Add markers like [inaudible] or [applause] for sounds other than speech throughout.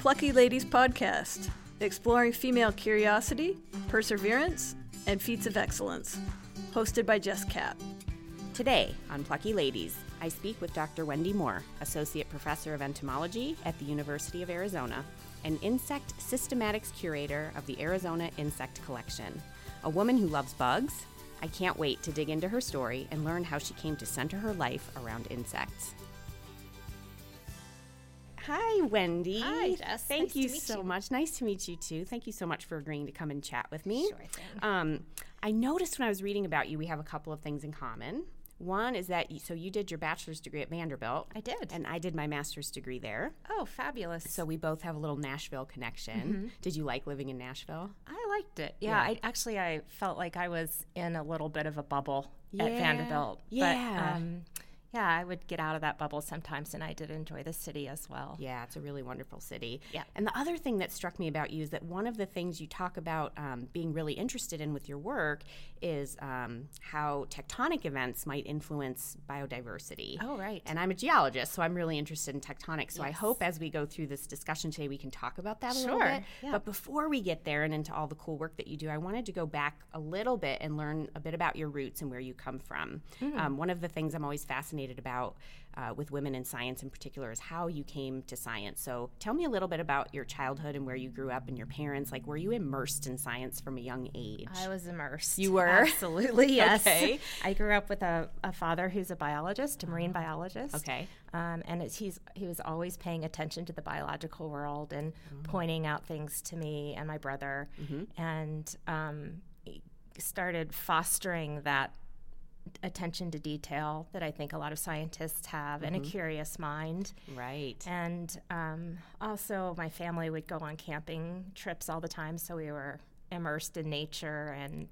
Plucky Ladies Podcast, exploring female curiosity, perseverance, and feats of excellence. Hosted by Jess Kapp. Today on Plucky Ladies, I speak with Dr. Wendy Moore, Associate Professor of Entomology at the University of Arizona, and Insect Systematics Curator of the Arizona Insect Collection. A woman who loves bugs. I can't wait to dig into her story and learn how she came to center her life around insects. Hi, Wendy. Hi, Jess. Thank Nice you so you. much. Nice to meet you too. Thank you so much for agreeing to come and chat with me. Sure thing. Um, I noticed when I was reading about you, we have a couple of things in common. One is that you, so you did your bachelor's degree at Vanderbilt. I did. and I did my master's degree there. Oh, fabulous. So we both have a little Nashville connection. Did you like living in Nashville? I liked it. Yeah, Yeah. I actually I felt like I was in a little bit of a bubble Yeah. at Vanderbilt. Yeah. But um, yeah, I would get out of that bubble sometimes and I did enjoy the city as well. Yeah, it's a really wonderful city. Yeah. And the other thing that struck me about you is that one of the things you talk about um, being really interested in with your work is um, how tectonic events might influence biodiversity. Oh, right. And I'm a geologist, so I'm really interested in tectonics. So I hope as we go through this discussion today, we can talk about that a little bit. yeah. But before we get there and into all the cool work that you do, I wanted to go back a little bit and learn a bit about your roots and where you come from. Hmm. Um, one of the things I'm always fascinated about uh, with women in science in particular is how you came to science. So tell me a little bit about your childhood and where you grew up and your parents. Like, were you immersed in science from a young age? I was immersed. You were? [laughs] Absolutely, [laughs] yes. Okay. I grew up with a, a father who's a biologist, a marine biologist. Okay. Um, and it's, he's, he was always paying attention to the biological world and Mm. pointing out things to me and my brother. Mm-hmm. And um, started fostering that attention to detail that I think a lot of scientists have and a Mm-hmm. curious mind. right. And um, also, my family would go on camping trips all the time, so we were immersed in nature. And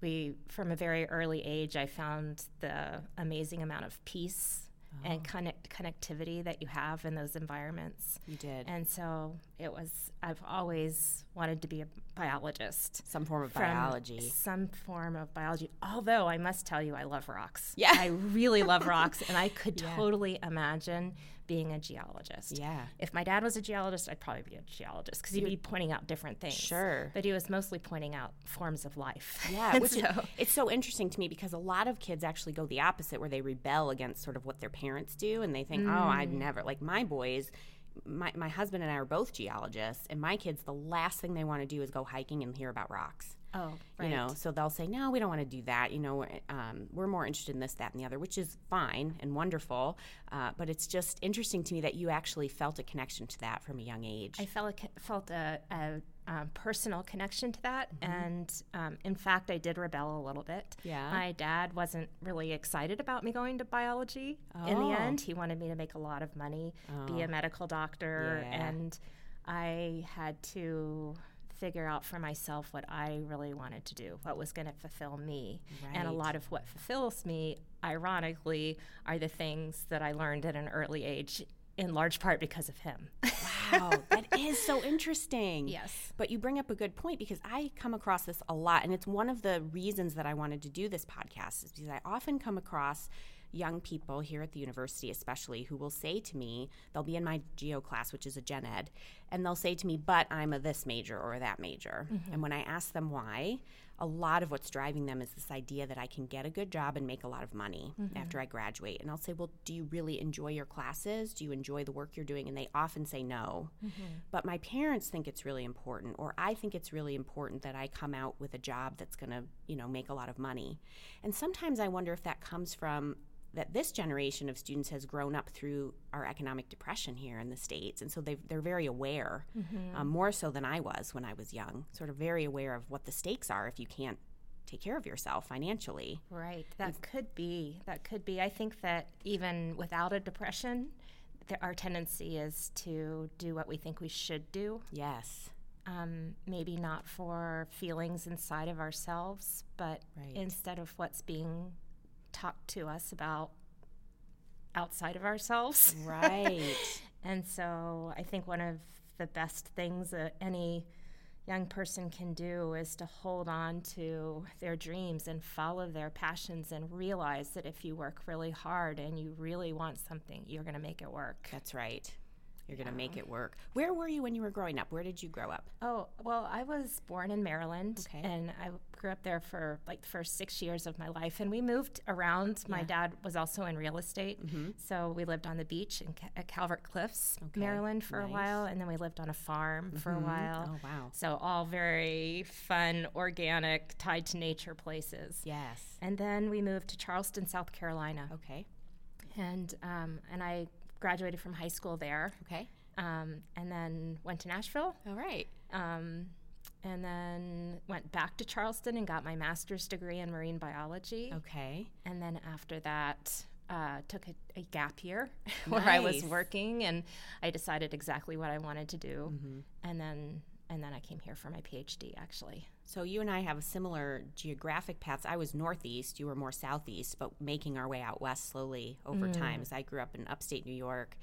we, from a very early age, I found the amazing amount of peace and oh. connect- connectivity that you have in those environments. you did. And so it was, I've always wanted to be a biologist. Some form of biology. Some form of biology. Although I must tell you, I love rocks. Yeah. I really love [laughs] rocks, and I could Yeah. totally imagine being a geologist. Yeah. If my dad was a geologist, I'd probably be a geologist because he'd be pointing out different things. Sure. But he was mostly pointing out forms of life. [laughs] Yeah, which is, it's so interesting to me because a lot of kids actually go the opposite, where they rebel against sort of what their parents do, and they think, "Oh, I'd Mm. never." Like my boys, my my husband and I are both geologists, and my kids, the last thing they want to do is go hiking and hear about rocks. Oh, right. You know, so they'll say, "No, we don't want to do that." You know, we're, um, we're more interested in this, that, and the other, which is fine and wonderful. Uh, but it's just interesting to me that you actually felt a connection to that from a young age. I felt a, felt a, a um, personal connection to that, Mm-hmm. and um, in fact, I did rebel a little bit. Yeah? my dad wasn't really excited about me going to biology. In the Oh. end, he wanted me to make a lot of money, be a medical doctor, Yeah. and I had to figure out for myself what I really wanted to do, what was going to fulfill me. And a lot of what fulfills me, ironically, are the things that I learned at an early age, in large part because of him. Wow, that [laughs] is so interesting. Yes. But you bring up a good point because I come across this a lot, and it's one of the reasons that I wanted to do this podcast is because I often come across young people here at the university, especially, who will say to me, they'll be in my geo class, which is a gen ed, and they'll say to me, but I'm a this major or that major. Mm-hmm. And when I ask them why, a lot of what's driving them is this idea that I can get a good job and make a lot of money mm-hmm. after I graduate. And I'll say, Well, do you really enjoy your classes? Do you enjoy the work you're doing? And they often say no. Mm-hmm. But my parents think it's really important, or I think it's really important that I come out with a job that's going to, you know, make a lot of money. And sometimes I wonder if that comes from that this generation of students has grown up through our economic depression here in the states, and so they they're very aware, um, more so than I was when I was young. Sort of very aware of what the stakes are if you can't take care of yourself financially. Right. That could be. That could be. I think that even without a depression, th- our tendency is to do what we think we should do. Yes. Um, maybe not for feelings inside of ourselves, but Right. instead of what's being talked to us about outside of ourselves. Right. [laughs] And so I think one of the best things that any young person can do is to hold on to their dreams and follow their passions and realize that if you work really hard and you really want something, you're going to make it work. That's right. You're going to make uh-huh. it work. Where were you when you were growing up? Where did you grow up? Oh, well, I was born in Maryland Okay. and I grew up there for like the first six years of my life. And we moved around. My Yeah. dad was also in real estate. Mm-hmm. So we lived on the beach in Calvert Cliffs, Okay, Maryland for nice. a while. And then we lived on a farm for a mm-hmm. while. Oh, wow. So all very fun, organic, tied to nature places. Yes. And then we moved to Charleston, South Carolina. Okay. And, um, and I graduated from high school there. Okay. Um, and then went to Nashville All right. um, and then went back to Charleston and got my master's degree in marine biology. Okay. And then after that, uh, took a, a gap year [laughs] where I was working, and I decided exactly what I wanted to do. And then and then I came here for my PhD. Actually, So you and I have a similar geographic paths. I was northeast, you were more southeast, but making our way out west slowly over time. As I grew up in upstate New York,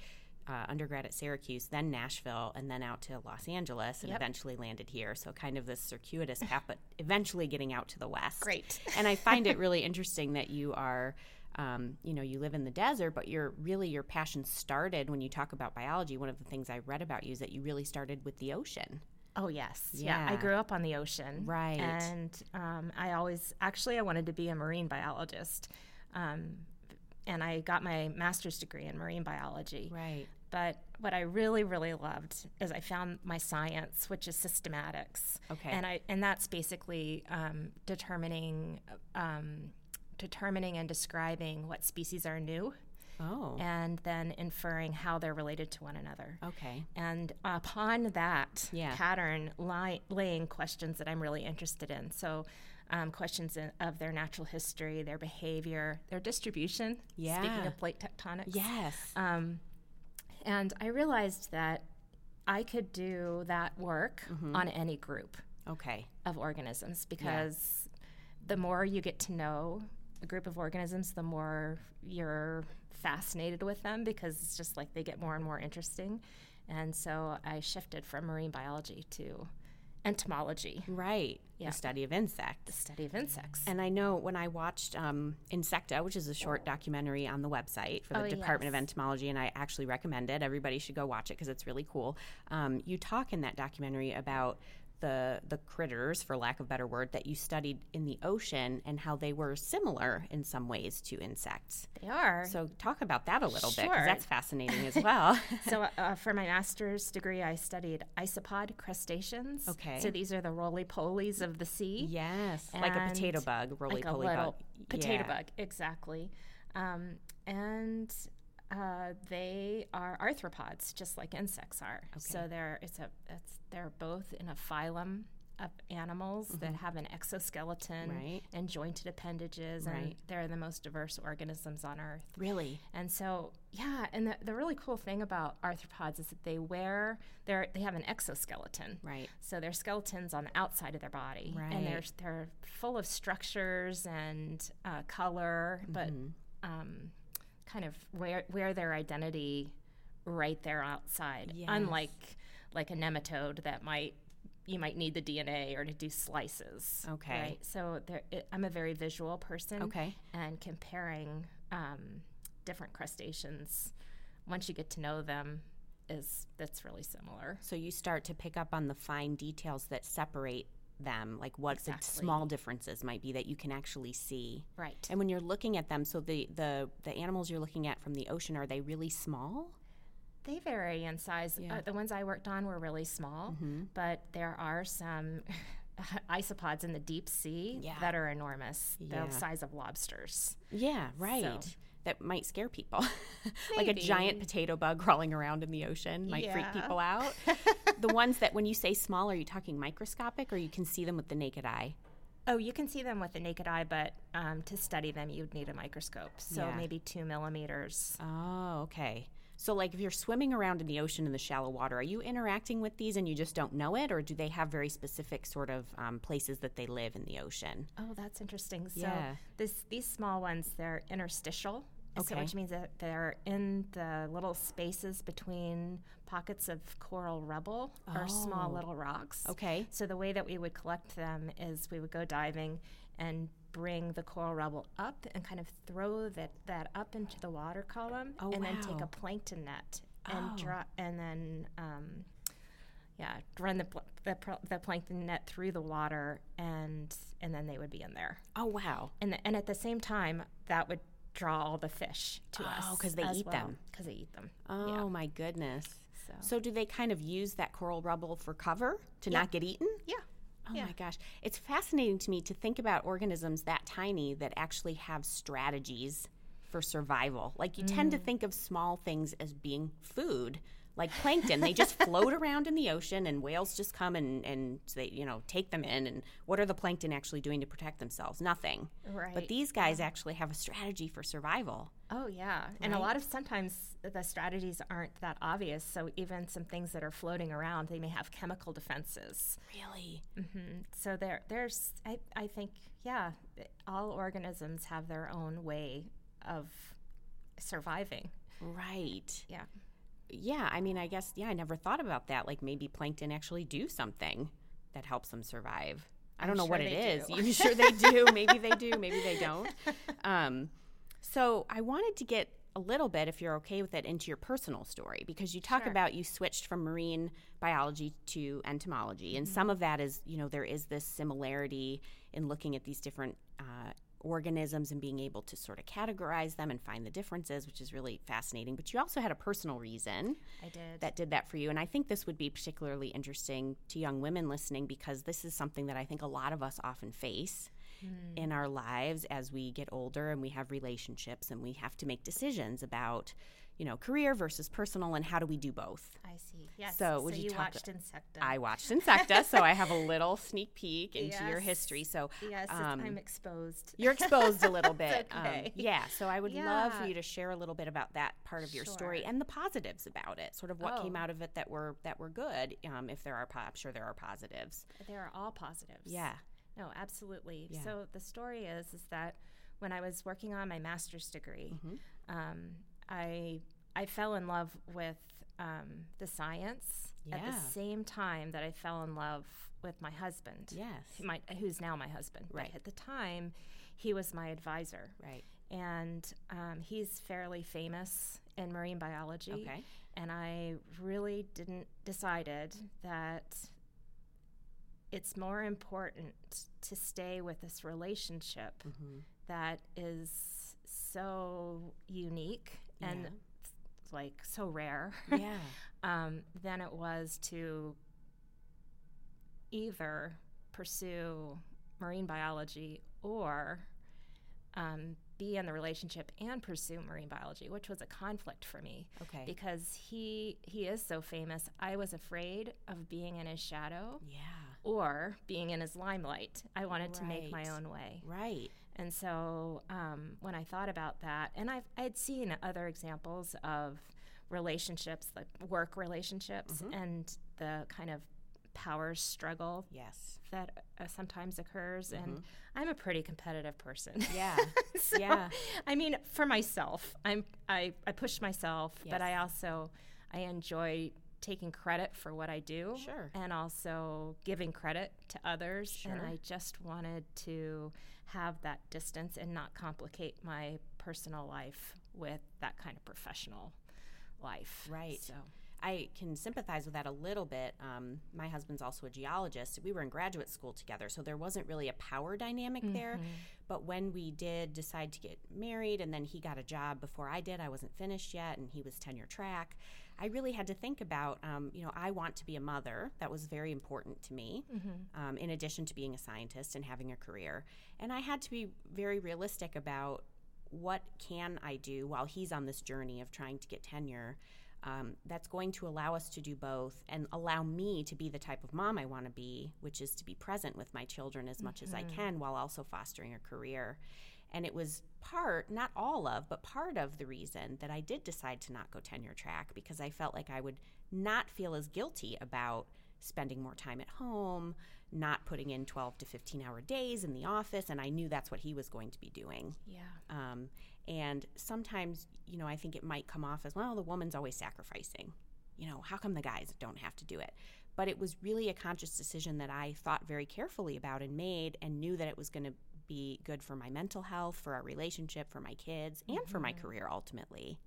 uh, undergrad at Syracuse, then Nashville, and then out to Los Angeles, and Yep. eventually landed here. So kind of this circuitous path, but eventually getting out to the west. Great. and I find it [laughs] really interesting that you are. Um, you know, you live in the desert, but you're really your passion started when you talk about biology. One of the things I read about you is that you really started with the ocean. Oh yes, yeah. I grew up on the ocean, Right. And um, I always, actually, I wanted to be a marine biologist, um, and I got my master's degree in marine biology. Right. But what I really, really loved is I found my science, which is systematics. Okay. And I and that's basically um, determining, um, determining and describing what species are new, Oh. and then inferring how they're related to one another. Okay. And upon that Yeah. pattern, li- laying questions that I'm really interested in. So, um, questions in, of their natural history, their behavior, their distribution. Yeah. Speaking of plate tectonics. Yes. Um, and I realized that I could do that work Mm-hmm. on any group okay. of organisms because the more you get to know a group of organisms, the more you're fascinated with them because it's just like they get more and more interesting. And so I shifted from marine biology to entomology, Right. Yeah. The study of insects. the study of insects. And I know when I watched um, Insecta, which is a short documentary on the website for the Oh, Department of. Entomology, and I actually recommend it. Everybody should go watch it because it's really cool. Um, you talk in that documentary about the the critters, for lack of a better word, that you studied in the ocean and how they were similar in some ways to insects. they are. So talk about that a little bit Sure. because that's fascinating as well. [laughs] so uh, for my master's degree, I studied isopod crustaceans. Okay. So these are the roly-polies of the sea. yes, like a potato bug, roly like a poly little bug. potato Yeah. bug, exactly. Um, and uh, they are arthropods, just like insects are. So they're it's a it's they're both in a phylum of animals that have an exoskeleton Mm-hmm. Right. and jointed appendages, and they're the most diverse organisms on Earth. Really? And so, yeah, and the, the really cool thing about arthropods is that they wear they they have an exoskeleton. Right. So their skeletons on the outside of their body, and they're they're full of structures and uh, color, but Mm-hmm. um, kind of wear wear their identity right there outside. Yes. Unlike like a nematode that might you might need the DNA or to do slices. Okay. Right. So there, it, I'm a very visual person. Okay. And comparing um, different crustaceans, once you get to know them, is that's really similar. So you start to pick up on the fine details that separate them, like what the small differences might be that you can actually see. Right. And when you're looking at them, so the the the animals you're looking at from the ocean are they really small? They vary in size. Yeah. Uh, the ones I worked on were really small, Mm-hmm. but there are some [laughs] isopods in the deep sea Yeah. that are enormous, Yeah. the size of lobsters. Yeah, right. So- That might scare people. [laughs] like a giant potato bug [laughs] crawling around in the ocean might freak people out. [laughs] the ones that when you say small, are you talking microscopic or you can see them with the naked eye? Oh, you can see them with the naked eye, but um, to study them, you'd need a microscope. So Yeah. maybe two millimeters. Oh, okay. So, like, if you're swimming around in the ocean in the shallow water, are you interacting with these and you just don't know it, or do they have very specific sort of um, places that they live in the ocean? Oh, that's interesting. So Yeah. this these small ones, they're interstitial. So Okay. which means that they're in the little spaces between pockets of coral rubble or small Oh. little rocks. Okay. So the way that we would collect them is we would go diving and bring the coral rubble up and kind of throw that, that up into the water column Oh, and then take a plankton net and Oh. draw and then um, yeah run the, pl- the pl- the plankton net through the water and and then they would be in there Oh wow. and the, and at the same time that would draw all the fish to oh, us Oh, 'cause they eat well, them. because they eat them Oh Yeah. my goodness. so, So do they kind of use that coral rubble for cover to not get eaten? yeah Oh Yeah. my gosh. It's fascinating to me to think about organisms that tiny that actually have strategies for survival. Like you tend to mm. think of small things as being food. Like plankton, they just float around in the ocean and whales just come and, and they, you know, take them in. And what are the plankton actually doing to protect themselves? Nothing. right But these guys actually have a strategy for survival. Oh yeah, and a lot of sometimes the strategies aren't that obvious. So even some things that are floating around, they may have chemical defenses. Really? hmm So there, there's, I, I think, yeah, all organisms have their own way of surviving. Right. Yeah. Yeah, I mean, I guess, yeah, I never thought about that. Like maybe plankton actually do something that helps them survive. I I'm don't know sure what it is. they is. do. [laughs] I'm sure they do. [laughs] Maybe they do. Maybe they don't. Um, so I wanted to get a little bit, if you're okay with it, into your personal story because you talk Sure. about you switched from marine biology to entomology, Mm-hmm. and some of that is, you know, there is this similarity in looking at these different uh, organisms and being able to sort of categorize them and find the differences, which is really fascinating. But you also had a personal reason I did. that did that for you. And I think this would be particularly interesting to young women listening because this is something that I think a lot of us often face Hmm. in our lives as we get older and we have relationships and we have to make decisions about, you know, career versus personal and how do we do both. I see. Yes. So would you you talk- watched Insecta? I watched Insecta, so I have a little [laughs] sneak peek into your history. So yes, um, I'm exposed. you're exposed a little [laughs] bit. Okay. Um, yeah. So I would love for you to share a little bit about that part of your story and the positives about it. Sort of what came Oh. out of it that were that were good. Um, if there are, po- I'm sure there are positives. There are all positives. Yeah. No, absolutely. Yeah. So the story is is that when I was working on my master's degree, Mhm. um, I I fell in love with um, the science at the same time that I fell in love with my husband. Yes. My, who's now my husband. Right. But at the time, he was my advisor. Right. And um, he's fairly famous in marine biology. Okay. And I really didn't decided that it's more important to stay with this relationship Mhm. that is so unique and Yeah. like so rare Yeah. [laughs] um, than it was to either pursue marine biology or um, be in the relationship and pursue marine biology, which was a conflict for me Okay. because he he is so famous. I was afraid of being in his shadow yeah. or being in his limelight. I wanted to make my own way. Right. And so um, when I thought about that, and I've, I'd seen other examples of relationships, like work relationships, Mhm. and the kind of power struggle Yes. that uh, sometimes occurs. And Mhm. I'm a pretty competitive person. Yeah. [laughs] so, Yeah. I mean, for myself, I'm I, I push myself, but I also I enjoy taking credit for what I do Sure. and also giving credit to others. And I just wanted to have that distance and not complicate my personal life with that kind of professional life. Right. So I can sympathize with that a little bit. Um, my husband's also a geologist. We were in graduate school together, so there wasn't really a power dynamic there. But when we did decide to get married, and then he got a job before I did, I wasn't finished yet, and he was tenure track. I really had to think about, um, you know, I want to be a mother. That was very important to me, um, in addition to being a scientist and having a career. And I had to be very realistic about what can I do while he's on this journey of trying to get tenure um, that's going to allow us to do both and allow me to be the type of mom I want to be, which is to be present with my children as much as I can while also fostering a career. And it was part, not all of, but part of the reason that I did decide to not go tenure track because I felt like I would not feel as guilty about spending more time at home, not putting in 12 to 15 hour days in the office. And I knew that's what he was going to be doing. yeah. Um, and sometimes, you know, I think it might come off as, well, the woman's always sacrificing. You know, how come the guys don't have to do it? But it was really a conscious decision that I thought very carefully about and made and knew that it was going to be good for my mental health, for our relationship, for my kids, and for my career ultimately.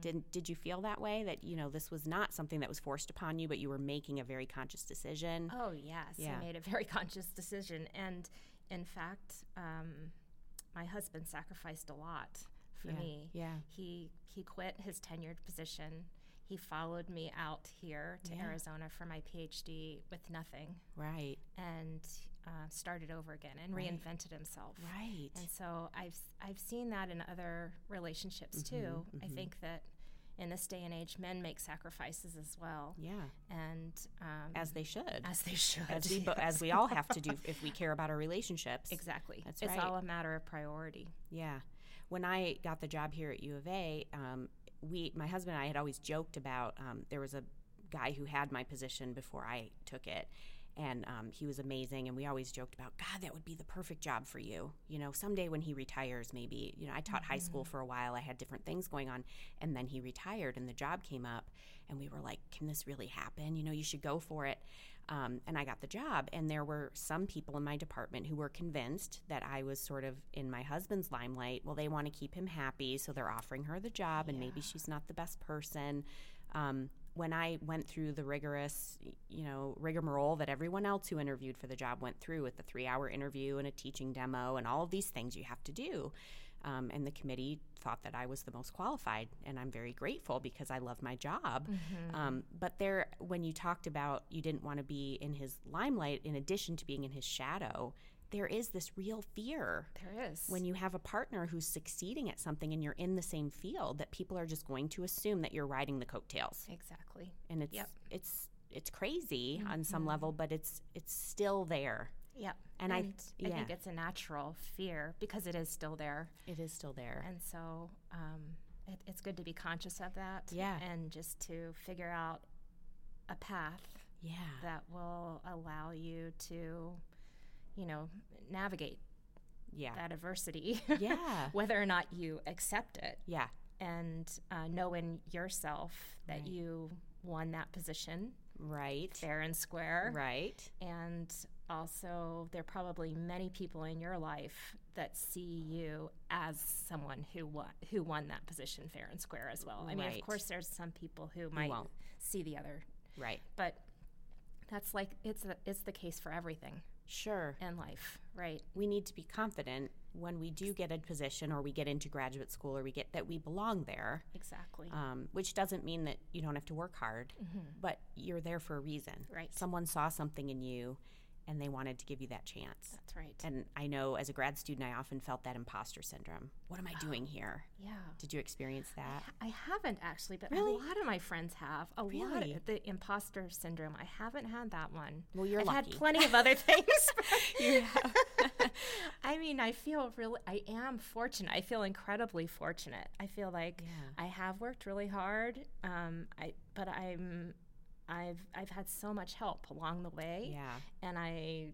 Did did you feel that way that you know this was not something that was forced upon you, but you were making a very conscious decision? Oh yes, Yeah. I made a very [laughs] conscious decision, and in fact, um, my husband sacrificed a lot for Yeah, me. yeah. he he quit his tenured position. He followed me out here to Yeah. Arizona for my PhD with nothing, Right, and uh, started over again and Right. reinvented himself. right. And so I've I've seen that in other relationships too. I think that in this day and age, men make sacrifices as well, yeah, and um, as they should, as they should, as we bo- as we all have to do if we care about our relationships. Exactly. That's it's right. all a matter of priority. Yeah. When I got the job here at U of A, um, we, my husband and I had always joked about um, there was a guy who had my position before I took it. And um, he was amazing. And we always joked about, God, that would be the perfect job for you. You know, someday when he retires, maybe, you know, I taught high school for a while. I had different things going on. And then he retired and the job came up. And we were like, can this really happen? You know, you should go for it. Um, and I got the job. And there were some people in my department who were convinced that I was sort of in my husband's limelight. Well, they want to keep him happy, so they're offering her the job, and maybe she's not the best person. Um, when I went through the rigorous, you know, rigmarole that everyone else who interviewed for the job went through with the three hour interview and a teaching demo and all of these things you have to do. Um, and the committee thought that I was the most qualified, and I'm very grateful because I love my job. Um, but there, when you talked about you didn't want to be in his limelight, in addition to being in his shadow, there is this real fear There is. when you have a partner who's succeeding at something and you're in the same field that people are just going to assume that you're riding the coattails exactly. and it's Yep. it's it's crazy on some level but it's it's still there Yep. And I- I think it's a natural fear because it is still there. it is still there And so um, it, it's good to be conscious of that. Yeah. And just to figure out a path yeah that will allow you to, you know, navigate yeah that adversity. [laughs] Yeah. Whether or not you accept it. yeah and uh, know in yourself that Right. you won that position right fair and square. right And also, there are probably many people in your life that see you as someone who won, who won that position fair and square as well. I mean, of course, there's some people who might won't. see the other, right but that's like it's the, it's the case for everything sure in life, right? we need to be confident when we do get a position or we get into graduate school or we get that we belong there Exactly. um, which doesn't mean that you don't have to work hard, but you're there for a reason. Mm-hmm. Right. Someone saw something in you and they wanted to give you that chance. that's right. And I know as a grad student, I often felt that imposter syndrome. What am I doing [gasps] here? yeah. Did you experience that? I haven't actually, but Really? a lot of my friends have. A lot Really? of the imposter syndrome. I haven't had that one. Well, you're I've lucky. had plenty of other [laughs] things. [laughs] [laughs] I mean, I feel really. I am fortunate. I feel incredibly fortunate. I feel like Yeah. I have worked really hard. Um, I but I'm. I've I've had so much help along the way. Yeah. And I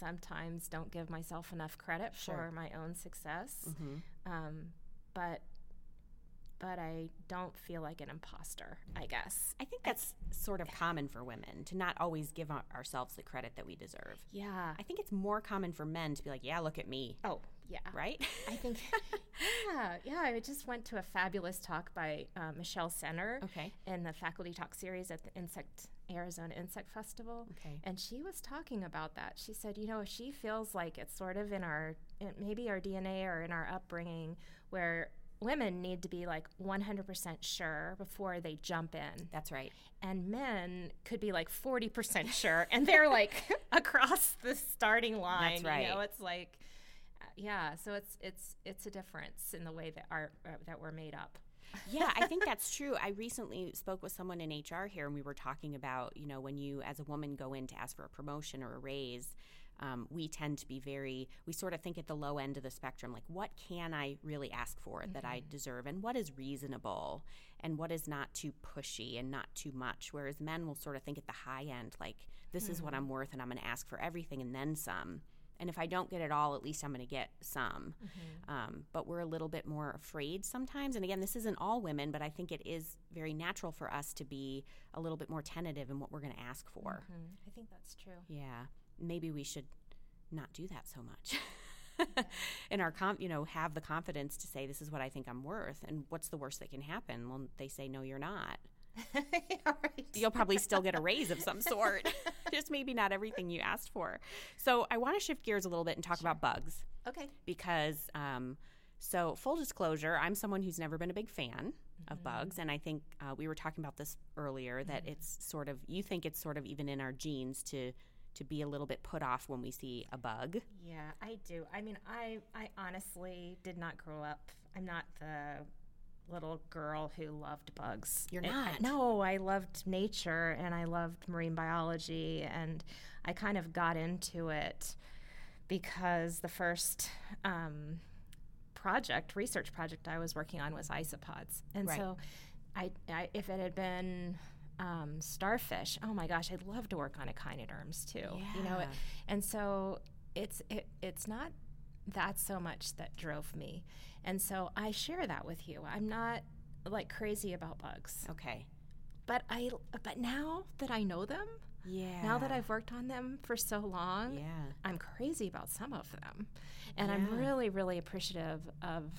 sometimes don't give myself enough credit Sure. for my own success. Mm-hmm. Um, but but I don't feel like an imposter, I guess. I think that's sort of common for women to not always give ourselves the credit that we deserve. Yeah. I think it's more common for men to be like, yeah, look at me, Oh, yeah. right? I think, [laughs] yeah, yeah. I just went to a fabulous talk by uh, Michelle Senner Okay. in the Faculty Talk series at the Insect Arizona Insect Festival. Okay. And she was talking about that. She said, you know, she feels like it's sort of in our, in maybe our DNA or in our upbringing where women need to be like 100% sure before they jump in. That's right. and men could be like 40% sure and they're like [laughs] across the starting line That's right. you know it's like yeah so it's it's it's a difference in the way that our uh, that we're made up yeah, I think [laughs] that's true. I recently spoke with someone in HR here, and we were talking about, you know, when you, as a woman, go in to ask for a promotion or a raise, um, we tend to be very, we sort of think at the low end of the spectrum, like, what can I really ask for that I deserve, and what is reasonable, and what is not too pushy and not too much. Whereas men will sort of think at the high end, like, this is what I'm worth, and I'm going to ask for everything and then some. And if I don't get it all, at least I'm going to get some. Um, but we're a little bit more afraid sometimes. And again, this isn't all women, but I think it is very natural for us to be a little bit more tentative in what we're going to ask for. i think that's true Yeah. Maybe we should not do that so much. [laughs] and our com- you know have the confidence to say this is what I think I'm worth and what's the worst that can happen well they say no you're not [laughs] right. you'll probably still get a raise of some sort [laughs] just maybe not everything you asked for so I want to shift gears a little bit and talk about bugs Okay. because um, so full disclosure i'm someone who's never been a big fan of bugs and i think uh, we were talking about this earlier that it's sort of you think it's sort of even in our genes to to be a little bit put off when we see a bug Yeah, I do. I mean, I I honestly did not grow up. I'm not the little girl who loved bugs. You're not. no, I loved nature and I loved marine biology and I kind of got into it because the first um, project, research project I was working on was isopods. And Right. so I, I if it had been um, starfish, oh my gosh, I'd love to work on echinoderms too. Yeah. You know, it, and so it's it, it's not that so much that drove me, and so I share that with you. I'm not like crazy about bugs, okay. But I but now that I know them, yeah now that I've worked on them for so long, yeah. I'm crazy about some of them, and I'm really really appreciative of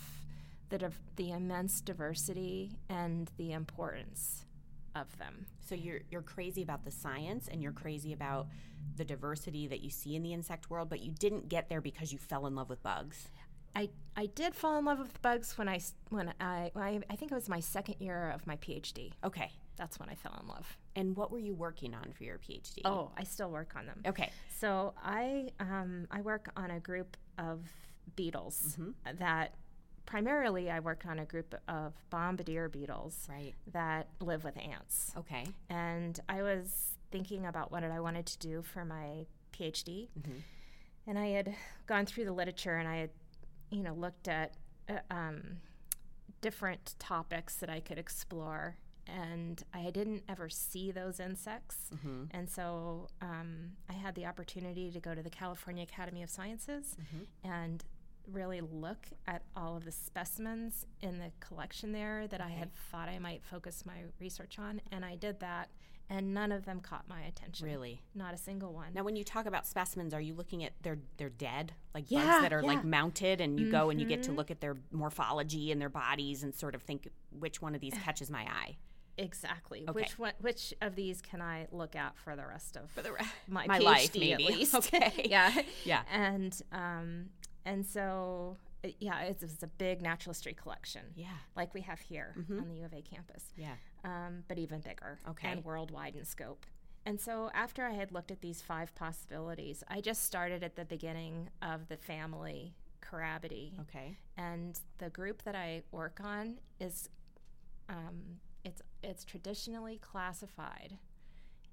the the immense diversity and the importance of them. so you're you're crazy about the science and you're crazy about the diversity that you see in the insect world but you didn't get there because you fell in love with bugs I, I did fall in love with bugs when I when I, when I I think it was my second year of my PhD. okay That's when I fell in love. and what were you working on for your phd Oh, I still work on them. okay So I um, I work on a group of beetles that primarily I work on a group of bombardier beetles right that live with ants. okay And I was thinking about what I wanted to do for my PhD. And I had gone through the literature and I had, you know, looked at uh, um, different topics that I could explore. And I didn't ever see those insects. And so um, I had the opportunity to go to the California Academy of Sciences and really look at all of the specimens in the collection there that I had thought I might focus my research on. And I did that, and none of them caught my attention. really Not a single one. Now, when you talk about specimens, are you looking at they're they're dead, like Yeah, bugs that are yeah. like mounted, and you go and you get to look at their morphology and their bodies, and sort of think which one of these catches my eye. Exactly. Okay. Which one, which of these can I look at for the rest of for the re- my, my PhD life, at maybe. [laughs] least? Okay. [laughs] yeah. Yeah. And um, and so uh, yeah, it's, it's a big natural history collection. Yeah. Like we have here on the U of A campus. Yeah. um, but even bigger Okay. and worldwide in scope. And so, after I had looked at these five possibilities, I just started at the beginning of the family Carabidae. Okay. And the group that I work on is um, it's it's traditionally classified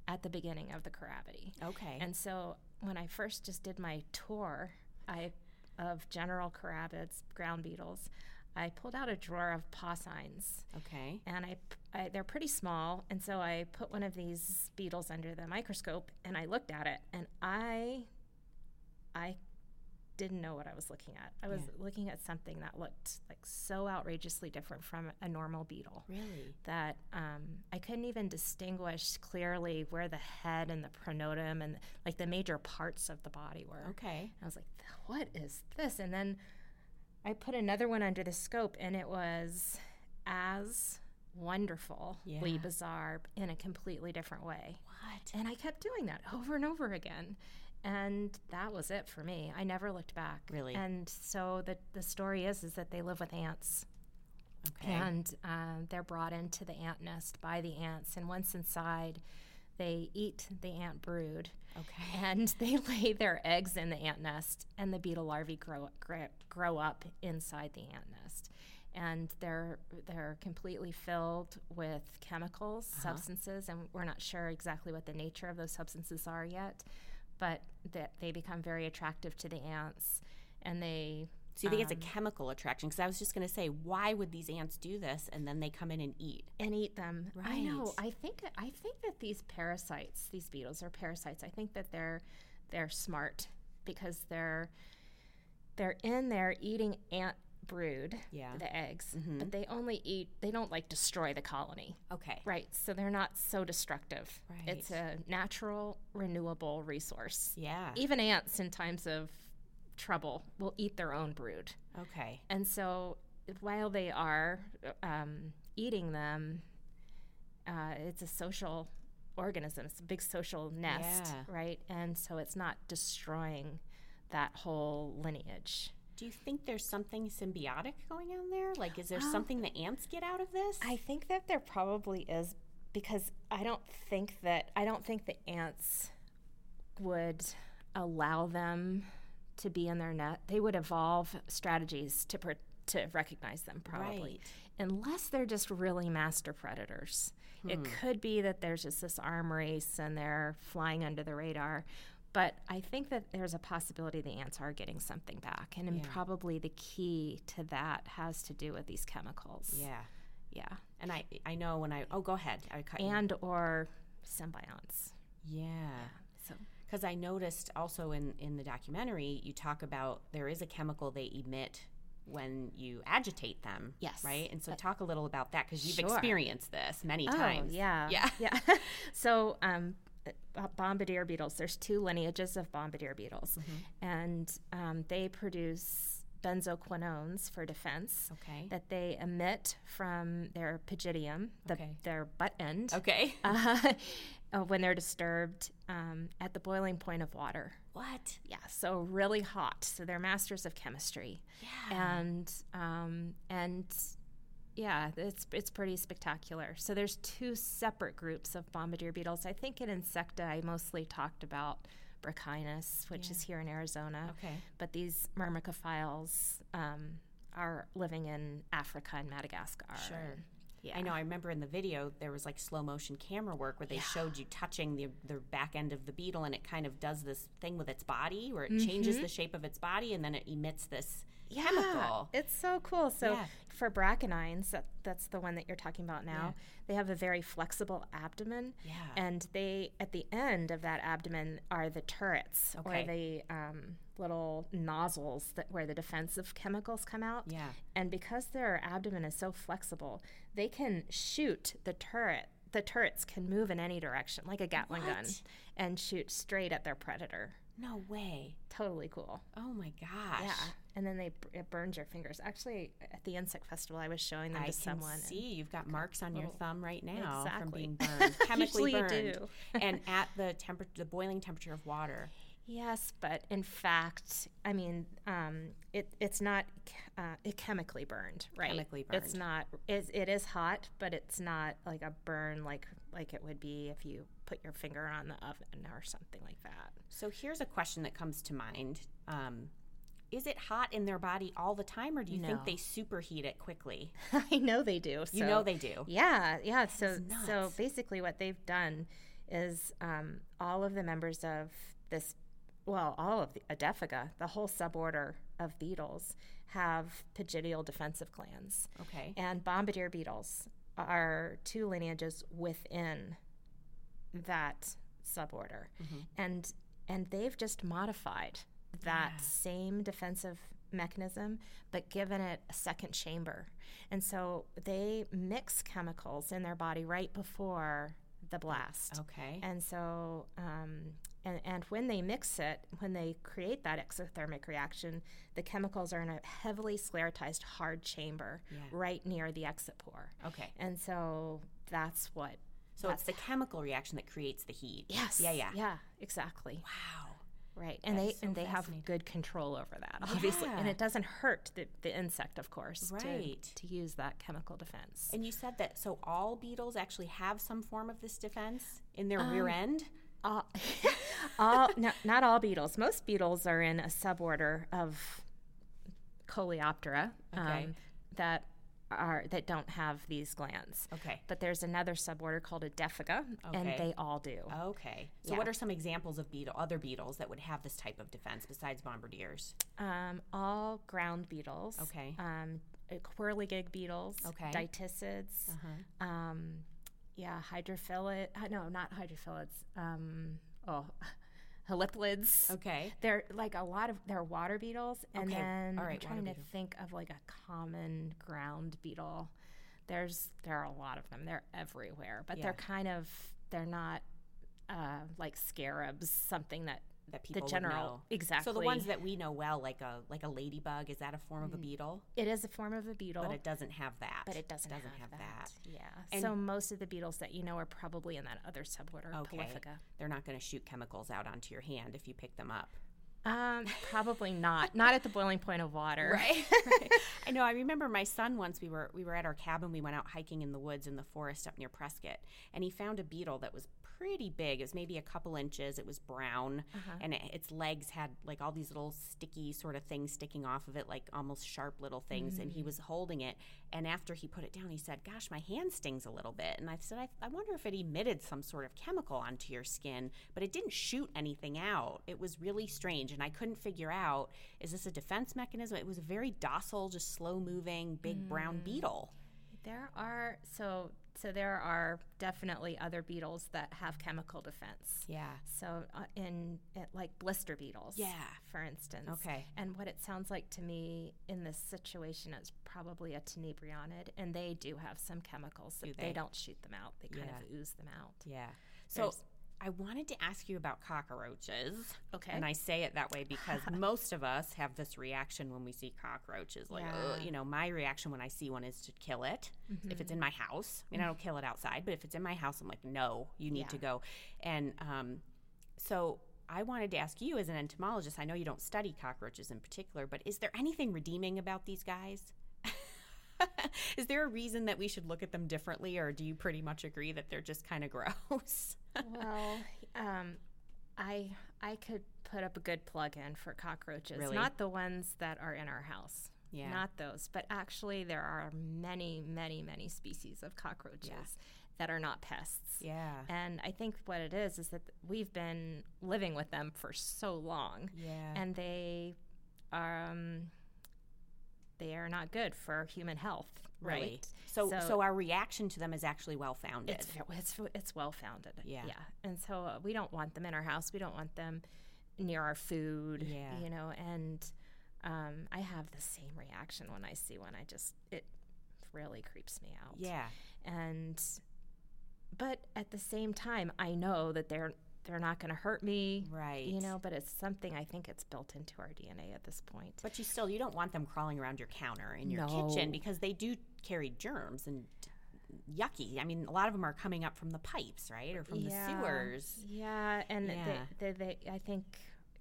at the beginning of the Carabidae. Okay. And so, when I first just did my tour, I of general carabids, ground beetles, I pulled out a drawer of paussines. okay. and I, I they're pretty small and so i put one of these beetles under the microscope and i looked at it and i i didn't know what i was looking at i was looking at something that looked like so outrageously different from a normal beetle Really. that um, i couldn't even distinguish clearly where the head and the pronotum and like the major parts of the body were Okay. I was like, what is this? And then I put another one under the scope, and it was as wonderfully Yeah. bizarre in a completely different way. What? And I kept doing that over and over again. And that was it for me. I never looked back. Really? And so the, the story is is that they live with ants. Okay. And um, they're brought into the ant nest by the ants. And once inside, they eat the ant brood. Okay. [laughs] And they lay their eggs in the ant nest, and the beetle larvae grow, grow, grow up inside the ant nest. And they're they're completely filled with chemicals, substances, and we're not sure exactly what the nature of those substances are yet, but that they become very attractive to the ants, and they So you think it's a um, chemical attraction? Because I was just going to say, why would these ants do this, and then they come in and eat? and eat them. Right. I know. I think I think that these parasites, these beetles are parasites. I think that they're they're smart because they're they're in there eating ant brood, Yeah. the eggs, but they only eat. They don't like destroy the colony. Okay. Right, so they're not so destructive. Right. It's a natural, renewable resource. Yeah. Even ants, in times of trouble will eat their own brood. Okay. And so while they are um, eating them, uh, it's a social organism. It's a big social nest, Yeah. right? And so it's not destroying that whole lineage. Do you think there's something symbiotic going on there? Like, is there um, something the ants get out of this? I think that there probably is because I don't think that I don't think the ants would allow them to be in their net. They would evolve strategies to per, to recognize them probably, Right. unless they're just really master predators. It hmm. could be that there's just this arm race and they're flying under the radar. But I think that there's a possibility the ants are getting something back, and Yeah. probably the key to that has to do with these chemicals. yeah. Yeah. And I, I know when I. Oh, go ahead. I cut you. and or symbionts. Yeah. So Because I noticed also in, in the documentary, you talk about there is a chemical they emit when you agitate them. Yes. Right? And so talk a little about that because you've Sure. experienced this many times. Oh, yeah. Yeah. Yeah. [laughs] so um uh, bombardier beetles, there's two lineages of bombardier beetles. Mm-hmm. And um, they produce benzoquinones for defense Okay. that they emit from their pygidium, the, Okay. their butt end, Okay. [laughs] uh, uh, when they're disturbed um, at the boiling point of water. what? Yeah, so really hot. So they're masters of chemistry. Yeah. and um, and yeah, it's it's pretty spectacular. So there's two separate groups of bombardier beetles. I think in Insecta I mostly talked about Brachinus, which is here in Arizona. Okay. But these myrmecophiles um, are living in Africa and Madagascar. Sure. yeah. I know. I remember in the video there was like slow motion camera work where they showed you touching the the back end of the beetle, and it kind of does this thing with its body where it changes the shape of its body, and then it emits this Yeah, chemical. It's so cool. So Yeah. For brachinines, that, that's the one that you're talking about now. They have a very flexible abdomen. Yeah. And they at the end of that abdomen are the turrets Okay. or the um, little nozzles that where the defensive chemicals come out. Yeah. And because their abdomen is so flexible, they can shoot the turret. The turrets can move in any direction, like a Gatling gun, and shoot straight at their predator. No way. Totally cool. Oh my gosh. Yeah, and then they it burns your fingers. Actually, at the insect festival, I was showing them I to someone. see you've got marks on your thumb right now from being burned, [laughs] chemically burned, do. [laughs] and at the temper- the boiling temperature of water. yes, but in fact, I mean, um, it it's not uh, it chemically burned, right? Chemically burned. It's not. It, it is hot, but it's not like a burn like like it would be if you put your finger on the oven or something like that. So here's a question that comes to mind. Um, is it hot in their body all the time, or do you think they superheat it quickly? [laughs] I know they do. You know they do. Yeah, yeah. So so basically, what they've done is um, all of the members of this, well, all of the Adephaga, the whole suborder of beetles, have pygidial defensive glands, Okay. and bombardier beetles are two lineages within that suborder, and and they've just modified that Yeah. same defensive mechanism, but given it a second chamber. And so they mix chemicals in their body right before the blast. Okay. And so, um, and, and when they mix it, when they create that exothermic reaction, the chemicals are in a heavily sclerotized hard chamber Yeah. right near the exit pore. Okay. And so that's what. So it's the chemical reaction that creates the heat. Yes. Yeah. Yeah. Yeah. Exactly. Wow. Right. And That they so and they have good control over that, obviously. And it doesn't hurt the, the insect, of course, to- Right. to, use that chemical defense. And you said that so all beetles actually have some form of this defense in their Um, rear end. all, [laughs] all no, not all beetles. Most beetles are in a suborder of Coleoptera Okay. um, that are that don't have these glands. Okay. But there's another suborder called Adephaga, and Okay. they all do. Okay. So Yeah. what are some examples of beetle other beetles that would have this type of defense besides bombardiers? Um, all ground beetles. Okay. Um, uh, whirligig beetles. Okay. Dytiscids. Uh-huh. Um, yeah, hydrophilid. Uh, no, not hydrophilids. Um, oh, haliplids. Okay. They're like a lot of they're water beetles, and Okay. then All I'm trying to beetle. think of like a common ground beetle. There's there are a lot of them. They're everywhere, but Yeah. they're kind of they're not uh, like scarabs, something that that people would general- know. So the ones that we know well, like a like a ladybug, is that a form of a beetle? It is a form of a beetle. But it doesn't have that. but it doesn't, doesn't have, have, that. Yeah. And- so most of the beetles that you know are probably in that other suborder, Okay. Polyphaga. They're not going to shoot chemicals out onto your hand if you pick them up. Um, probably not. Not at the boiling point of water. [laughs] Right. [laughs] [laughs] I know. I remember my son once. We were we were at our cabin. We went out hiking in the woods in the forest up near Prescott, and he found a beetle that was pretty big. It was maybe a couple inches. It was brown, uh-huh. and it, its legs had like all these little sticky sort of things sticking off of it, like almost sharp little things. And he mm. was holding it. And after he put it down, he said, "Gosh, my hand stings a little bit." And I said, "I, I wonder if it emitted some sort of chemical onto your skin, but it didn't shoot anything out. It was really strange, and I couldn't figure out is this a defense mechanism? It was a very docile, just slow moving, big brown mm. beetle." There are so so there are definitely other beetles that have chemical defense. Yeah. So uh, in uh, like blister beetles, Yeah. for instance. Okay. And what it sounds like to me in this situation is probably a tenebrionid, and they do have some chemicals that Do they? they? don't shoot them out; they kind Yeah. of ooze them out. Yeah. So There's- I wanted to ask you about cockroaches. Okay. And I say it that way because [laughs] most of us have this reaction when we see cockroaches. Like, Yeah. You know, my reaction when I see one is to kill it. If it's in my house, I mean, I don't kill it outside, but if it's in my house, I'm like, no, you need to go. And um, so I wanted to ask you, as an entomologist, I know you don't study cockroaches in particular, but is there anything redeeming about these guys? [laughs] is there a reason that we should look at them differently, or do you pretty much agree that they're just kind of gross? [laughs] well, um, I I could put up a good plug-in for cockroaches, Really? not the ones that are in our house. Yeah. Not those, but actually there are many, many, many species of cockroaches that are not pests. yeah. And I think what it is is that we've been living with them for so long, Yeah. and they, um, they are not good for human health, Really? right? So, so, So- our reaction to them is actually well founded. It's it's it's well founded. Yeah. yeah. And so uh, we don't want them in our house. We don't want them near our food. Yeah. You know, and um, I have the same reaction when I see one. I just it really creeps me out. yeah. And but at the same time, I know that they're they're not going to hurt me. Right. You know, but it's something I think it's built into our DNA at this point. But you still you don't want them crawling around your counter in your No. kitchen because they do carry germs and yucky. I mean, a lot of them are coming up from the pipes, right, or from the sewers. Yeah, and Yeah. They, they, they, I think,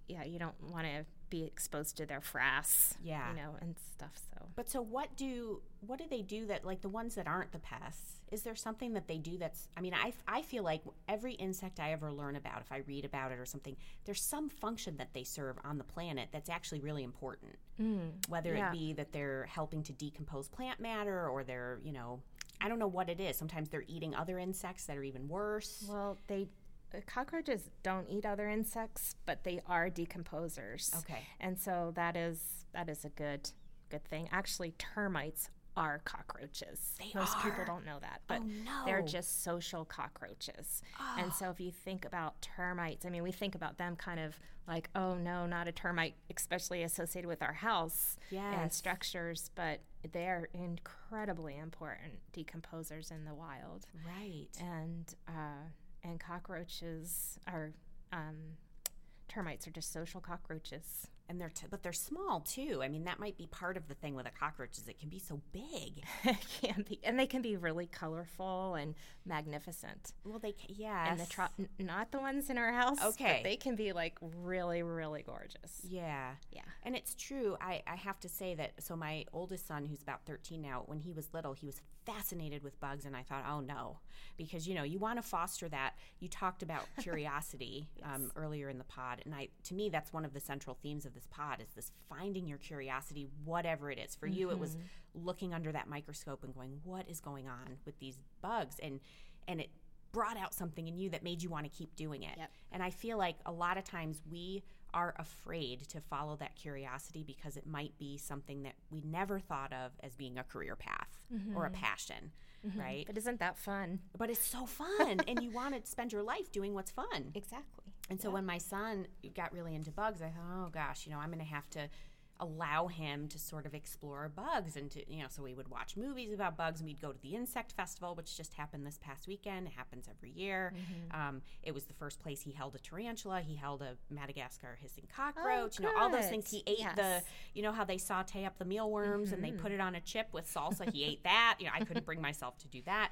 yeah, you don't want to be exposed to their frass, Yeah. you know, and stuff. So But so what do what do they do that like the ones that aren't the pests? Is there something that they do that's I mean, I I feel like every insect I ever learn about, if I read about it or something, there's some function that they serve on the planet that's actually really important. Mm, Whether yeah. it be that they're helping to decompose plant matter or they're, you know, I don't know what it is. Sometimes they're eating other insects that are even worse. well, they cockroaches don't eat other insects, but they are decomposers. Okay. and so that is that is a good good thing. Actually, termites are cockroaches. They Most people don't know that, but Oh, they're just social cockroaches. Oh. And so if you think about termites, I mean, we think about them kind of like, oh no, not a termite, especially associated with our house and structures, but they're incredibly important decomposers in the wild. Right. And uh, and cockroaches are um, termites are just social cockroaches. And they're t- but they're small too. I mean, that might be part of the thing with a cockroach is it can be so big. [laughs] can be, and they can be really colorful and magnificent. Well, they ca- yes. And the tro- n- not the ones in our house. Okay. but they can be like really, really gorgeous. Yeah. Yeah. And it's true. I, I have to say that. So, my oldest son, who's about 13 now, when he was little, he was fascinated with bugs. And I thought, oh no. Because, you know, you want to foster that. You talked about [laughs] curiosity um, earlier in the pod. And I, to me, that's one of the central themes of this pod is this finding your curiosity, whatever it is. For you, it was looking under that microscope and going, what is going on with these bugs? And, and it, brought out something in you that made you want to keep doing it. Yep. And I feel like a lot of times we are afraid to follow that curiosity because it might be something that we never thought of as being a career path or a mm-hmm. passion, mm-hmm. right? But isn't that fun? But it's so fun and you want to [laughs] spend your life doing what's fun. Exactly. And so when my son got really into bugs, I thought, oh gosh, you know, I'm going to have to allow him to sort of explore bugs and to you know so we would watch movies about bugs. And we'd go to the insect festival which just happened this past weekend. It happens every year. Mm-hmm. um, it was the first place he held a tarantula. He held a madagascar hissing cockroach you know all those things. He ate the you know how they saute up the mealworms and they Mm-hmm. put it on a chip with salsa? He ate that. You know i couldn't bring myself to do that.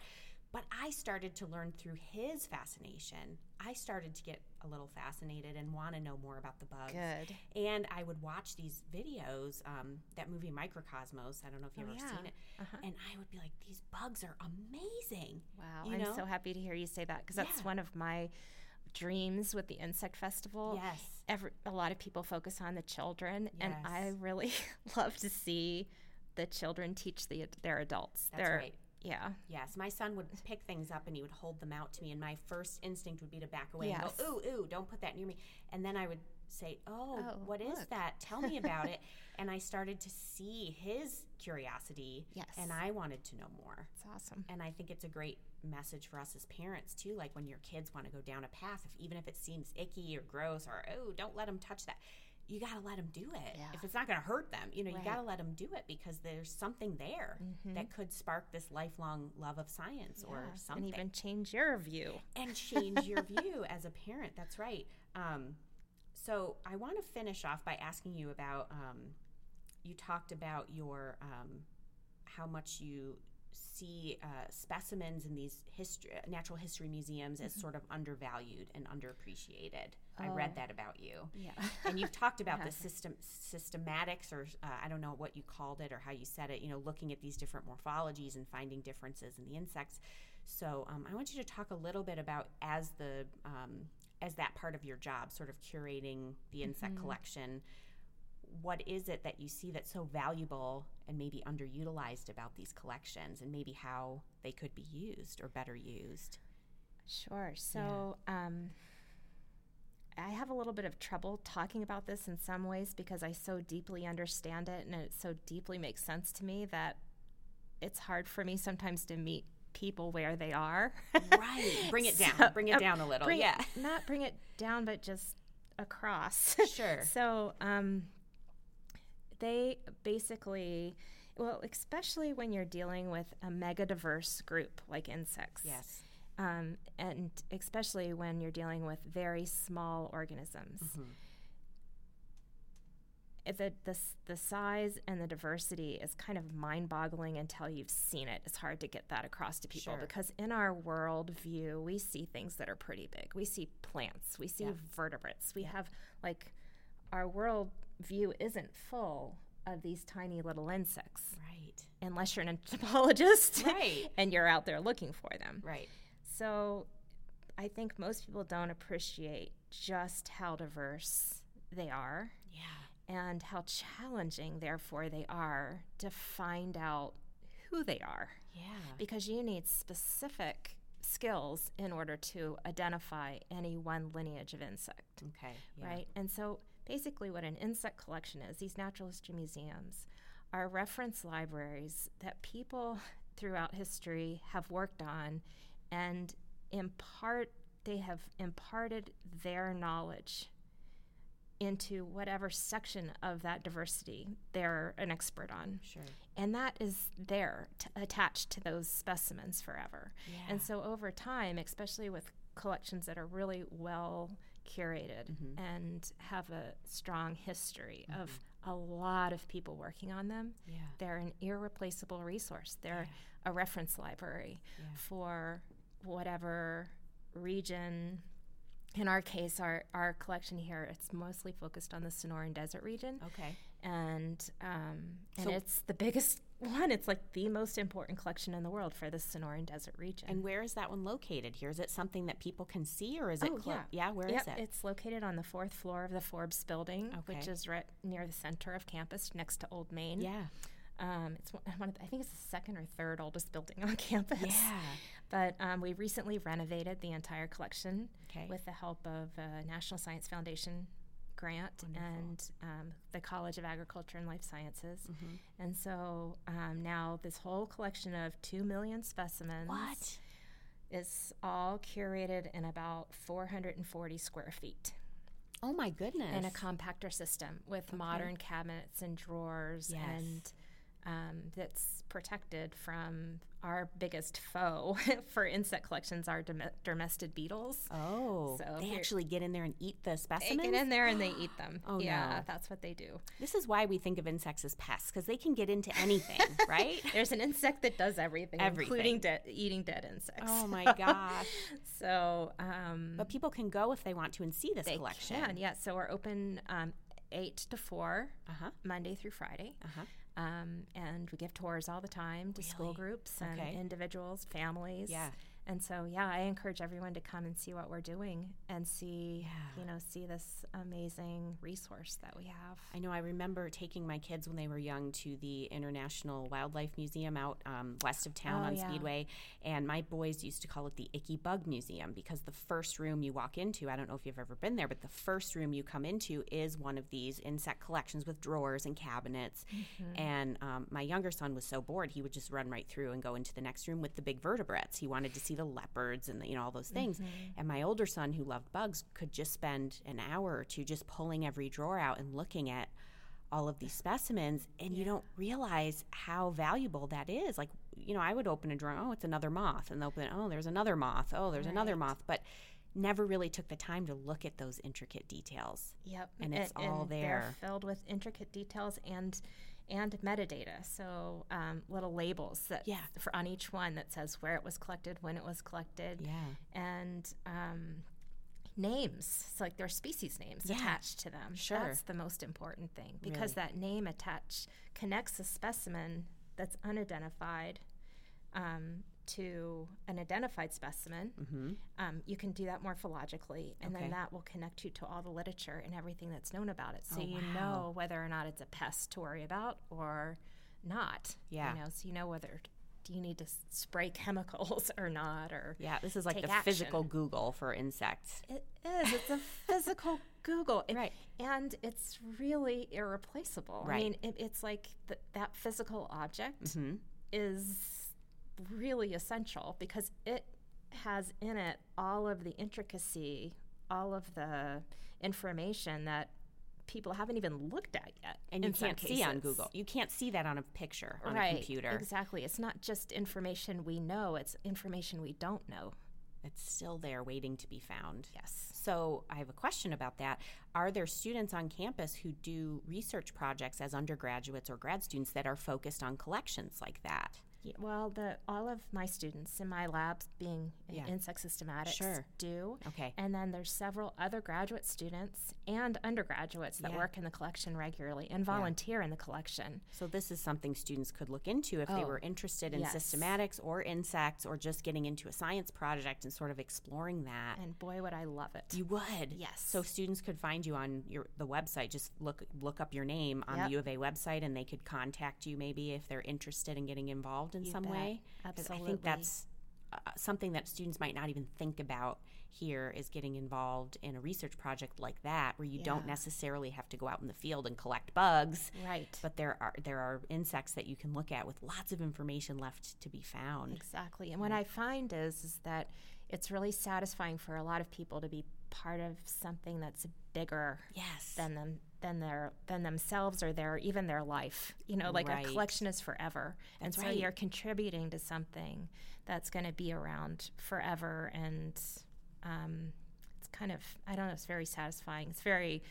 But i started to learn through his fascination i started to get a little fascinated and want to know more about the bugs Good. and I would watch these videos, um, that movie Microcosmos. I don't know if you've Oh, ever yeah. seen it. Uh-huh. And I would be like, these bugs are amazing. Wow, You I'm know? so happy to hear you say that because that's Yeah. one of my dreams with the insect festival. Yes. Every, a lot of people focus on the children, and I really [laughs] love to see the children teach the their adults. That's They're- right. Yeah. Yes, my son would pick things up and he would hold them out to me, and my first instinct would be to back away Yes. and go, "Ooh, ooh, don't put that near me." And then I would say, "Oh, Oh, what is look." that? Tell me about it." [laughs] And I started to see his curiosity, Yes. and I wanted to know more. It's awesome. And I think it's a great message for us as parents too. Like when your kids want to go down a path, if even if it seems icky or gross or oh, don't let them touch that. You got to let them do it. Yeah. If it's not going to hurt them, you know, you Right. Mm-hmm. got to let them do it because there's something there that could spark this lifelong love of science or something And even change your view. and change your [laughs] view as a parent. That's right. Um, so I want to finish off by asking you about. Um, you talked about your um, how much you see uh, specimens in these history, natural history museums as sort of undervalued and underappreciated. I read Oh. that about you. Yeah. And you've talked [laughs] about Yeah. the system systematics, or uh, I don't know what you called it or how you said it. You know, looking at these different morphologies and finding differences in the insects. So um, I want you to talk a little bit about as the um, as that part of your job, sort of curating the insect Mm-hmm. collection. What is it that you see that's so valuable and maybe underutilized about these collections, and maybe how they could be used or better used? Sure. So, um, I have a little bit of trouble talking about this in some ways because I so deeply understand it and it so deeply makes sense to me that it's hard for me sometimes to meet people where they are. Right. Bring it [laughs] down. So, bring it uh, down a little. it- yeah. [laughs] not bring it down, but just across. Sure. [laughs] so, um, they basically, well, especially when you're dealing with a mega diverse group like insects. Yes. Um, and especially when you're dealing with very small organisms. Mm-hmm. The, the, the size and the diversity is kind of mind boggling until you've seen it. It's hard to get that across to people Sure. because in our world view, we see things that are pretty big. We see plants, we see Yeah. vertebrates. We have like our world view isn't full of these tiny little insects Right. unless you're an [laughs] entomologist Right. and you're out there looking for them. Right. So I think most people don't appreciate just how diverse they are Yeah. and how challenging, therefore, they are to find out who they are Yeah. because you need specific skills in order to identify any one lineage of insect Okay. Yeah. right? And so basically, what an insect collection is, these natural history museums are reference libraries that people [laughs] throughout history have worked on and impart, they have imparted their knowledge into whatever section of that diversity they're an expert on. Sure. And that is there t- attached to those specimens forever. Yeah. And so over time, especially with collections that are really well curated Mm-hmm. and have a strong history of a lot of people working on them, Yeah. they're an irreplaceable resource. They're a reference library Yeah. for whatever region. In our case, our, our collection here, it's mostly focused on the Sonoran Desert region Okay. and um, and So- it's the biggest [laughs] one. It's like the most important collection in the world for the Sonoran Desert region. And where is that one located here? Is it something that people can see or is it Oh, clo- yeah. yeah, Where is yep, it? it's located on the fourth floor of the Forbes building, which is right near the center of campus, next to Old Main. yeah. Um, it's [laughs] one of the, I think it's the second or third oldest building on [laughs] campus. Yeah. But um, we recently renovated the entire collection Okay. with the help of a National Science Foundation grant and um, the College of Agriculture and Life Sciences. Mm-hmm. And so um, now this whole collection of two million specimens What? is all curated in about 440 square feet. Oh my goodness. in a compactor system with modern cabinets and drawers Yes. and um, that's protected from our biggest foe [laughs] for insect collections are dom- dermestid beetles. Oh, So they actually get in there and eat the specimens. They get in there and they eat them. [gasps] Oh, yeah, no. that's what they do. This is why we think of insects as pests because they can get into anything, [laughs] right? There's an insect that does everything, Everything. including de- eating dead insects. Oh my [laughs] gosh! so, um, But people can go if they want to and see this they collection. can, yeah. So we're open um, eight to four, Uh huh. Monday through Friday. Uh-huh. Um, and we give tours all the time to school groups and Okay. individuals, families. Yeah. And so, yeah, I encourage everyone to come and see what we're doing and see, Yeah. you know, see this amazing resource that we have. I know. I remember taking my kids when they were young to the International Wildlife Museum out um, west of town Oh, on yeah. Speedway, and my boys used to call it the Icky Bug Museum because the first room you walk into, I don't know if you've ever been there, but the first room you come into is one of these insect collections with drawers and cabinets. Mm-hmm. And um, my younger son was so bored, he would just run right through and go into the next room with the big vertebrates. He wanted to see the leopards and the, you know all those things. Mm-hmm. And my older son, who loved bugs, could just spend an hour or two just pulling every drawer out and looking at all of these specimens and you don't realize how valuable that is. Like you know i would open a drawer oh it's another moth and they'll open it oh there's another moth oh there's another moth but never really took the time to look at those intricate details. Yep, And it's all they're there. filled with intricate details and and metadata. So um, little labels that Yeah. for on each one that says where it was collected, when it was collected, yeah and um, names. So like there are species names Yeah. attached to them. Sure. That's the most important thing because Really. that name attached connects a specimen that's unidentified um, to an identified specimen. mm-hmm. Um, you can do that morphologically, and Okay. then that will connect you to all the literature and everything that's known about it. So Oh, you wow. know whether or not it's a pest to worry about or not. Yeah. You know, so you know whether do you need to spray chemicals [laughs] or not, or yeah this is like the physical google for insects it is. It's a physical [laughs] Google, It- Right. And it's really irreplaceable. right. I mean, it, it's like th- that physical object mm-hmm. is really essential because it has in it all of the intricacy, all of the information that people haven't even looked at yet. and you can't see on google you can't see that on a picture on right, a computer Exactly. It's not just information we know, it's information we don't know. it's still there waiting to be found Yes. So I have a question about that. Are there students on campus who do research projects as undergraduates or grad students that are focused on collections like that? Yeah, well, the all of my students in my labs, being in Yeah. insect systematics, Sure. do. Okay. And then there's several other graduate students and undergraduates that Yeah. work in the collection regularly and volunteer in the collection. So this is something students could look into if they Oh, were interested in yes. systematics or insects or just getting into a science project and sort of exploring that. And boy, would I love it. you would. Yes. So students could find you on your the website. Just look look up your name on Yep. the U of A website and they could contact you maybe if they're interested in getting involved in You some bet. way. 'Cause I think that's uh, something that students might not even think about here is getting involved in a research project like that where you don't necessarily have to go out in the field and collect bugs right. but there are there are insects that you can look at with lots of information left to be found Exactly. And what I find is is that it's really satisfying for a lot of people to be part of something that's bigger yes than them than their than themselves or their even their life. You know, like Right. a collection is forever. and That's so right. you're contributing to something that's going to be around forever and um, it's kind of I don't know, it's very satisfying. It's very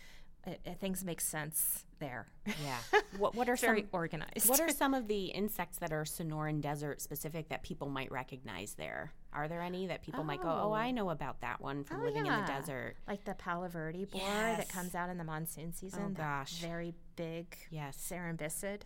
uh, things make sense there. yeah [laughs] what what are very some organized. what are some of the [laughs] insects that are Sonoran Desert specific that people might recognize there? Are there any that people might go, "Oh, Oh. I know about that one from Oh, living in the desert"? like the Palo Verde borer Yes. that comes out in the monsoon season. that gosh. very big Yes. cerambycid,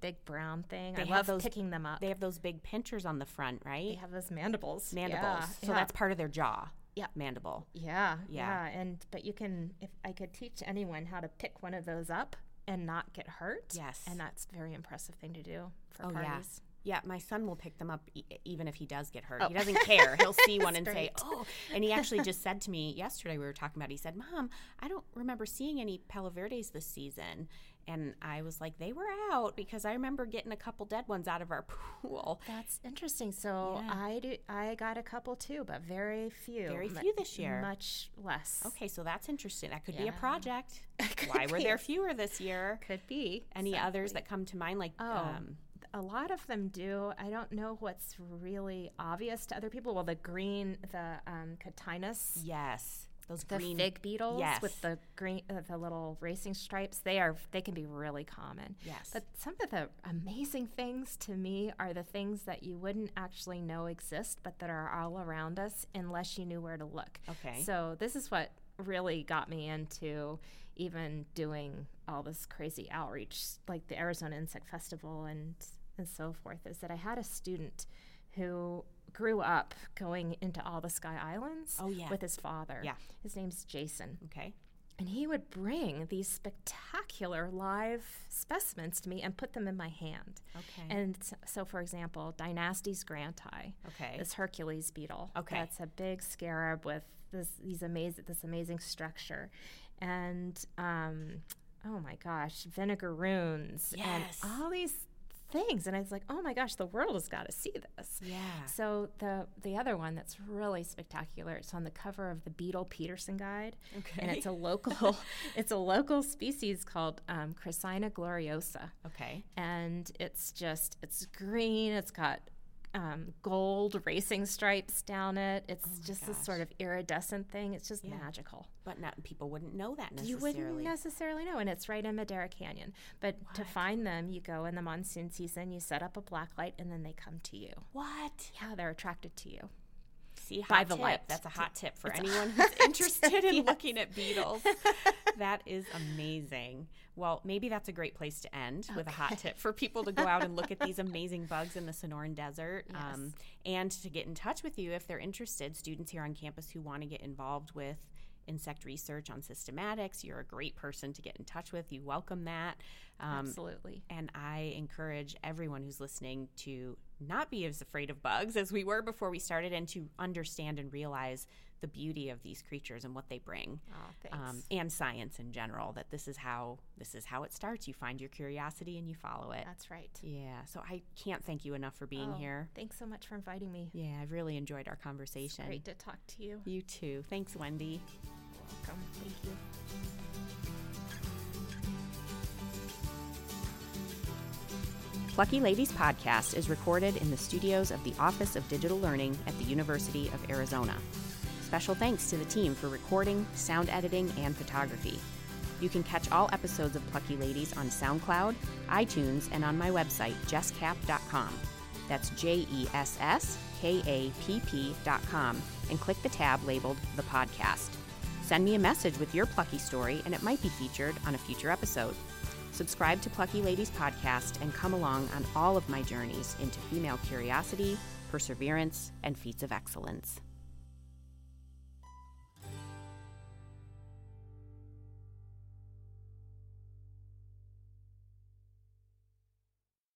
big brown thing. They I love those- picking them up. They have those big pinchers on the front, right? They have those mandibles. Mandibles. Yeah, So yeah. that's part of their jaw. Yeah. Mandible. yeah, Yeah. yeah, And but you can, if I could teach anyone how to pick one of those up and not get hurt. Yes. and that's a very impressive thing to do for Oh, yeah. parties. Yeah, my son will pick them up e- even if he does get hurt. Oh. He doesn't care. He'll [laughs] see one and say, "Oh!" And he actually just said to me yesterday. We were talking about. it, He said, "Mom, I don't remember seeing any Palo Verdes this season." And I was like, they were out because I remember getting a couple dead ones out of our [laughs] pool. That's interesting. So Yeah. I do. I got a couple too, but very few. Very few this year. Much less. Okay, so that's interesting. That could be a project. [laughs] Why were be. there fewer this year? Could be. Any others that come to mind? Like, Oh, um, a lot of them do. I don't know what's really obvious to other people. Well, the green, the um, Cotinis, yes, those the green fig beetles Yes. with the green, uh, the little racing stripes. They are. They can be really common. Yes. But some of the amazing things to me are the things that you wouldn't actually know exist, but that are all around us unless you knew where to look. Okay. So this is what really got me into even doing all this crazy outreach, like the Arizona Insect Festival and and so forth. Is that I had a student who grew up going into all the Sky Islands Oh, yeah. with his father. Yeah. His name's Jason. Okay. And he would bring these spectacular live specimens to me and put them in my hand. Okay. And so, for example, Dynastes granti, Okay. this Hercules beetle. Okay. That's a big scarab with this these amazing this amazing structure. And um, oh my gosh, vinegaroons and all these things. And I was like, oh my gosh, the world has got to see this. yeah. So the the other one that's really spectacular, it's on the cover of the Beetle Peterson Guide, Okay. and it's a local [laughs] it's a local species called um, Chrysina gloriosa, Okay. and it's just it's green. It's got um, gold racing stripes down it. It's Oh just this sort of iridescent thing. It's just Yeah. magical. But not people wouldn't know that necessarily. You wouldn't necessarily know, and it's right in Madera Canyon. But to find them, you go in the monsoon season. You set up a black light, and then they come to you. what? Yeah, they're attracted to you. See, By the tip. light. That's a hot tip for It's anyone who's [laughs] interested tip, in yes. looking at [laughs] beetles. that is amazing. Well, maybe that's a great place to end with a hot tip for people to go out and look at these [laughs] amazing bugs in the Sonoran Desert Yes. um, and to get in touch with you if they're interested. Students here on campus who want to get involved with insect research on systematics, you're a great person to get in touch with. You welcome that. Um, Absolutely. and I encourage everyone who's listening to not be as afraid of bugs as we were before we started and to understand and realize the beauty of these creatures and what they bring. Oh. Um, and science in general that this is how this is how it starts you find your curiosity and you follow it That's right. yeah so i can't thank you enough for being Oh, here Thanks so much for inviting me. yeah i've really enjoyed our It's conversation great to talk to you. you too thanks wendy Welcome. Thank you. Plucky Ladies podcast is recorded in the studios of the Office of Digital Learning at the University of Arizona. Special thanks to the team for recording, sound editing, and photography. You can catch all episodes of Plucky Ladies on SoundCloud, iTunes, and on my website, jesskapp.com. That's J E S S K A P P.com, and click the tab labeled The Podcast. Send me a message with your Plucky story, and it might be featured on a future episode. Subscribe to Plucky Ladies podcast and come along on all of my journeys into female curiosity, perseverance, and feats of excellence.